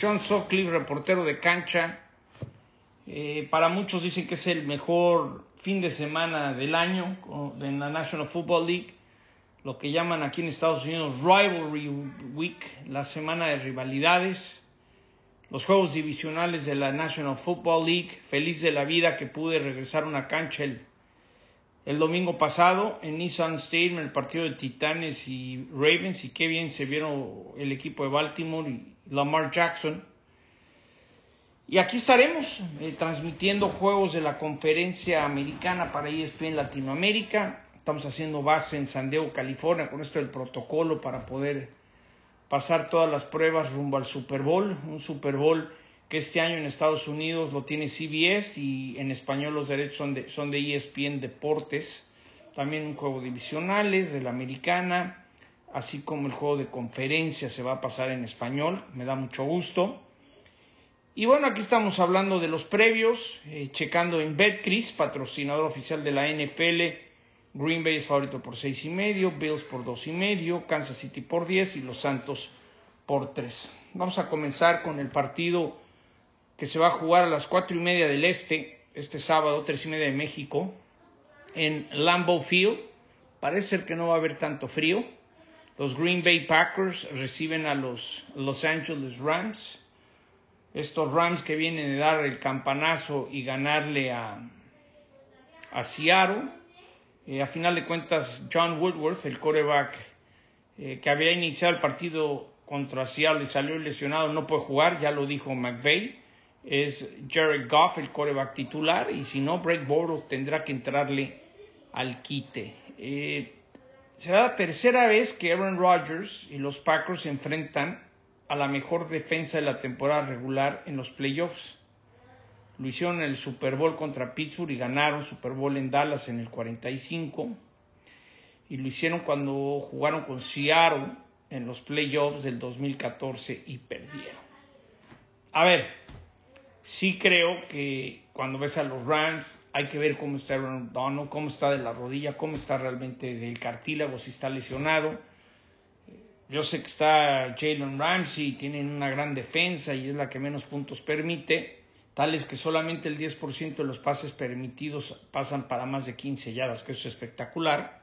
John Sutcliffe, reportero de cancha. Eh, para muchos dicen que es el mejor fin de semana del año en la National Football League, lo que llaman aquí en Estados Unidos Rivalry Week, la semana de rivalidades, los juegos divisionales de la National Football League. Feliz de la vida que pude regresar a una cancha el, el domingo pasado en Nissan Stadium, el partido de Titanes y Ravens, y qué bien se vieron el equipo de Baltimore y Lamar Jackson. Y aquí estaremos eh, transmitiendo juegos de la conferencia americana para ESPN Latinoamérica. Estamos haciendo base en San Diego, California, con esto del protocolo para poder pasar todas las pruebas rumbo al Super Bowl. Un Super Bowl que este año en Estados Unidos lo tiene CBS y en español los derechos son de, ESPN Deportes. También un juego divisionales de la americana, así como el juego de conferencia se va a pasar en español. Me da mucho gusto. Y bueno, aquí estamos hablando de los previos, eh, checando en Betcris, patrocinador oficial de la NFL. Green Bay es favorito por seis y medio, Bills por dos y medio, Kansas City por 10 y los Santos por 3. Vamos a comenzar con el partido que se va a jugar a las cuatro y media del este, este sábado, tres y media de México, en Lambeau Field. Parece ser que no va a haber tanto frío. Los Green Bay Packers reciben a los Los Angeles Rams estos Rams que vienen de dar el campanazo y ganarle a, a Seattle. Eh, a final de cuentas, John Woodworth, el coreback eh, que había iniciado el partido contra Seattle y salió lesionado, no puede jugar, ya lo dijo McVeigh. Es Jared Goff el coreback titular y si no, Brett Bortles tendrá que entrarle al quite. Eh, será la tercera vez que Aaron Rodgers y los Packers se enfrentan a la mejor defensa de la temporada regular en los playoffs. Lo hicieron en el Super Bowl contra Pittsburgh y ganaron Super Bowl en Dallas en el 45. Y lo hicieron cuando jugaron con Seattle en los playoffs del 2014 y perdieron. A ver, sí creo que cuando ves a los Rams hay que ver cómo está Aaron Donald, cómo está de la rodilla, cómo está realmente del cartílago, si está lesionado yo sé que está Jalen Ramsey, tienen una gran defensa y es la que menos puntos permite, tales que solamente el 10% de los pases permitidos pasan para más de 15 yardas, que es espectacular.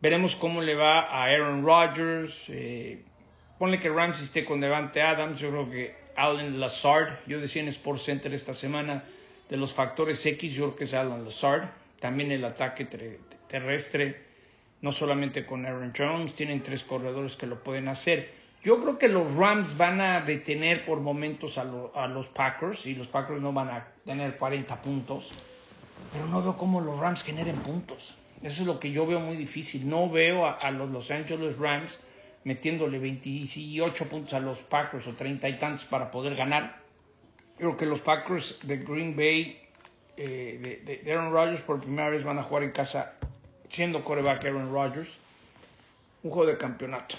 Veremos cómo le va a Aaron Rodgers. Eh, ponle que Ramsey esté con Devante Adams. Yo creo que Alan Lazard, yo decía en Sports Center esta semana, de los factores X, yo creo que es Alan Lazard. También el ataque terrestre no solamente con Aaron Jones, tienen tres corredores que lo pueden hacer. Yo creo que los Rams van a detener por momentos a, los Packers y los Packers no van a tener 40 puntos, pero no veo cómo los Rams generen puntos. Eso es lo que yo veo muy difícil. No veo a, los Los Angeles Rams metiéndole 28 puntos a los Packers o 30 y tantos para poder ganar. Creo que los Packers de Green Bay, eh, de, Aaron Rodgers por primera vez van a jugar en casa siendo coreback Aaron Rodgers, un juego de campeonato.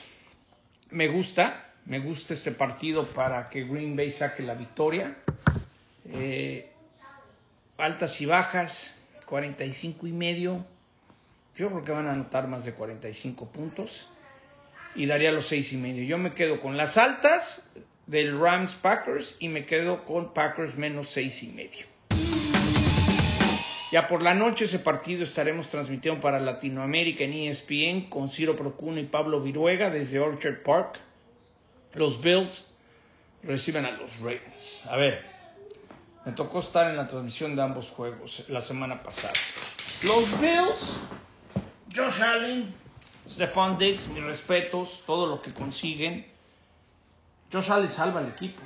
Me gusta, me gusta este partido para que Green Bay saque la victoria. Eh, altas y bajas, 45 y medio. Yo creo que van a anotar más de 45 puntos y daría los 6 y medio. Yo me quedo con las altas del Rams Packers y me quedo con Packers menos 6 y medio. Ya por la noche ese partido estaremos transmitiendo para Latinoamérica en ESPN con Ciro Procuno y Pablo Viruega desde Orchard Park. Los Bills reciben a los Ravens. A ver, me tocó estar en la transmisión de ambos juegos la semana pasada. Los Bills, Josh Allen, Stefan Diggs, mis respetos, todo lo que consiguen. Josh Allen salva al equipo.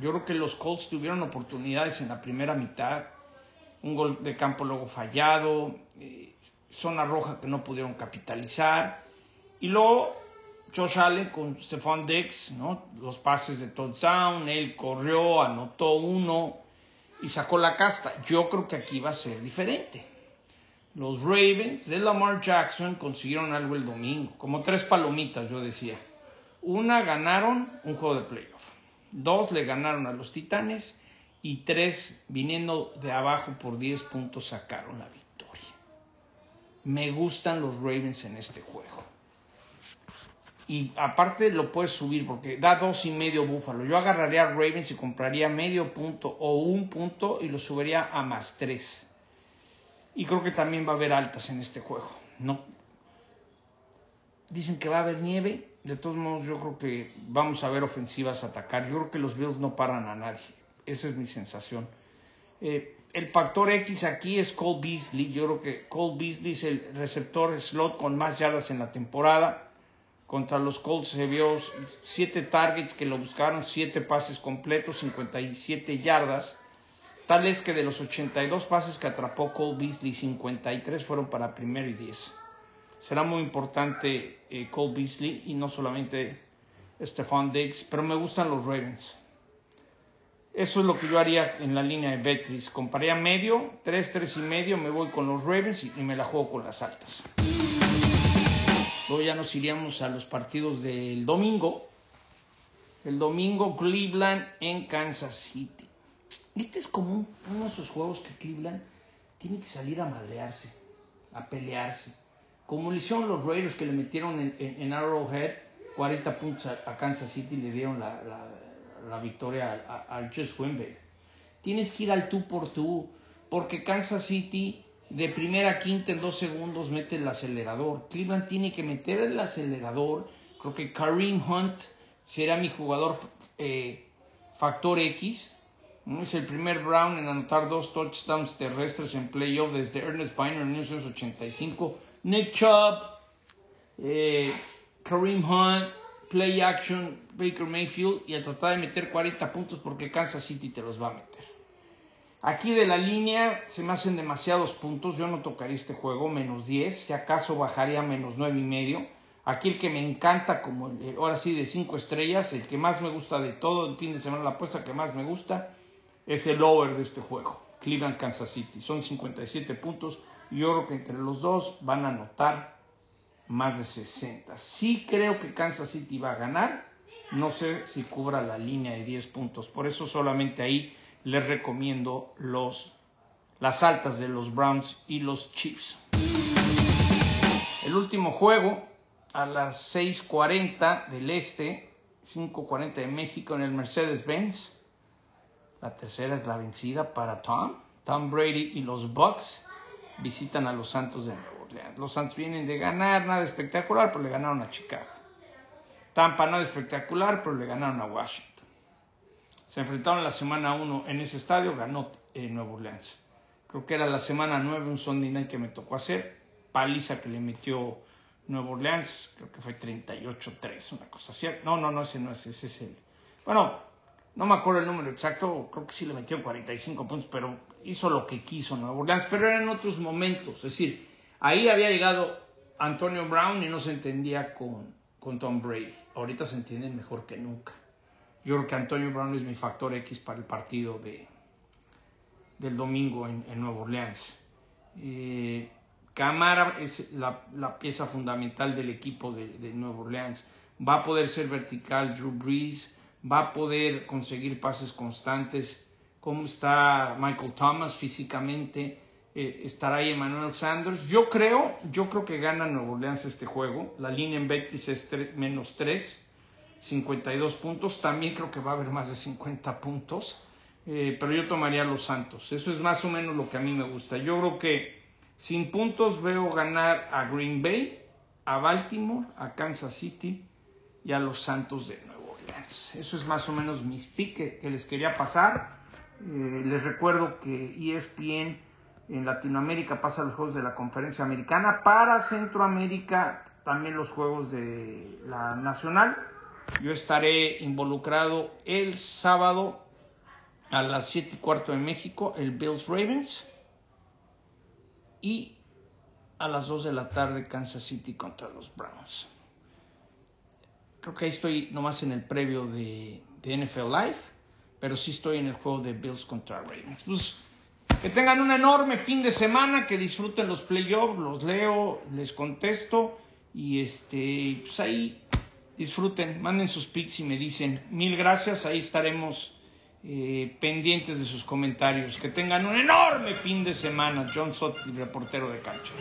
Yo creo que los Colts tuvieron oportunidades en la primera mitad un gol de campo luego fallado, eh, zona roja que no pudieron capitalizar. Y luego Josh Allen con Stephon Dix, ¿no? los pases de touchdown, él corrió, anotó uno y sacó la casta. Yo creo que aquí va a ser diferente. Los Ravens de Lamar Jackson consiguieron algo el domingo, como tres palomitas, yo decía. Una ganaron un juego de playoff. Dos le ganaron a los Titanes y tres viniendo de abajo por 10 puntos sacaron la victoria. Me gustan los Ravens en este juego. Y aparte lo puedes subir porque da dos y medio Búfalo. Yo agarraría a Ravens y compraría medio punto o un punto y lo subiría a más tres. Y creo que también va a haber altas en este juego. No. Dicen que va a haber nieve. De todos modos, yo creo que vamos a ver ofensivas atacar. Yo creo que los Bills no paran a nadie. Esa es mi sensación. Eh, el factor X aquí es Cole Beasley. Yo creo que Cole Beasley es el receptor slot con más yardas en la temporada. Contra los Colts se vio 7 targets que lo buscaron, 7 pases completos, 57 yardas. Tal es que de los 82 pases que atrapó Cole Beasley, 53 fueron para primero y 10. Será muy importante eh, Cole Beasley y no solamente Stephon Diggs, pero me gustan los Ravens. Eso es lo que yo haría en la línea de Betris. Compraría medio, 3, 3 y medio, me voy con los Ravens y, me la juego con las altas. Luego ya nos iríamos a los partidos del domingo. El domingo Cleveland en Kansas City. Este es como uno de esos juegos que Cleveland tiene que salir a madrearse, a pelearse. Como le hicieron los Raiders que le metieron en, Arrowhead 40 puntos a, Kansas City y le dieron la la victoria al Just Wimber. Tienes que ir al tú por tú, porque Kansas City de primera a quinta en dos segundos mete el acelerador. Cleveland tiene que meter el acelerador. Creo que Kareem Hunt será mi jugador eh, factor X. Es el primer Brown en anotar dos touchdowns terrestres en playoff desde Ernest Biner en 1985. Nick Chubb, eh, Kareem Hunt, play action Baker Mayfield y a tratar de meter 40 puntos porque Kansas City te los va a meter. Aquí de la línea se me hacen demasiados puntos, yo no tocaría este juego, menos 10, si acaso bajaría menos 9 y medio. Aquí el que me encanta, como ahora sí de 5 estrellas, el que más me gusta de todo el fin de semana, la apuesta que más me gusta, es el over de este juego, Cleveland Kansas City. Son 57 puntos yo creo que entre los dos van a anotar más de 60. Sí creo que Kansas City va a ganar. No sé si cubra la línea de 10 puntos. Por eso solamente ahí les recomiendo los, las altas de los Browns y los Chiefs. El último juego a las 6.40 del este, 5.40 de México en el Mercedes-Benz. La tercera es la vencida para Tom. Tom Brady y los Bucks visitan a los Santos de Nuevo los Santos vienen de ganar, nada espectacular, pero le ganaron a Chicago. Tampa, nada espectacular, pero le ganaron a Washington. Se enfrentaron la semana 1 en ese estadio, ganó eh, Nuevo Orleans. Creo que era la semana 9, un Sunday night que me tocó hacer. Paliza que le metió Nuevo Orleans, creo que fue 38-3, una cosa así. No, no, no, ese no es, ese es el. Bueno, no me acuerdo el número exacto, creo que sí le metió 45 puntos, pero hizo lo que quiso Nuevo Orleans, pero eran otros momentos, es decir, Ahí había llegado Antonio Brown y no se entendía con, con Tom Brady. Ahorita se entienden mejor que nunca. Yo creo que Antonio Brown es mi factor X para el partido de, del domingo en, en Nueva Orleans. Eh, Camara es la, la, pieza fundamental del equipo de, de Nueva Orleans. Va a poder ser vertical Drew Brees, va a poder conseguir pases constantes. ¿Cómo está Michael Thomas físicamente? Eh, estará ahí Emmanuel Sanders. Yo creo, yo creo que gana Nuevo Orleans este juego. La línea en Betis es menos 3, 52 puntos. También creo que va a haber más de 50 puntos. Eh, pero yo tomaría los Santos. Eso es más o menos lo que a mí me gusta. Yo creo que sin puntos veo ganar a Green Bay, a Baltimore, a Kansas City y a los Santos de Nuevo Eso es más o menos mis piques que, les quería pasar. Eh, les recuerdo que ESPN en Latinoamérica pasa los juegos de la conferencia americana, para Centroamérica también los juegos de la nacional. Yo estaré involucrado el sábado a las 7 y cuarto de México, el Bills Ravens, y a las 2 de la tarde Kansas City contra los Browns. Creo que ahí estoy nomás en el previo de, NFL Live, pero sí estoy en el juego de Bills contra Ravens. Pues, que tengan un enorme fin de semana, que disfruten los playoffs, los leo, les contesto y este, pues ahí disfruten, manden sus pics y me dicen mil gracias, ahí estaremos eh, pendientes de sus comentarios. Que tengan un enorme fin de semana, John Sott, reportero de cancha.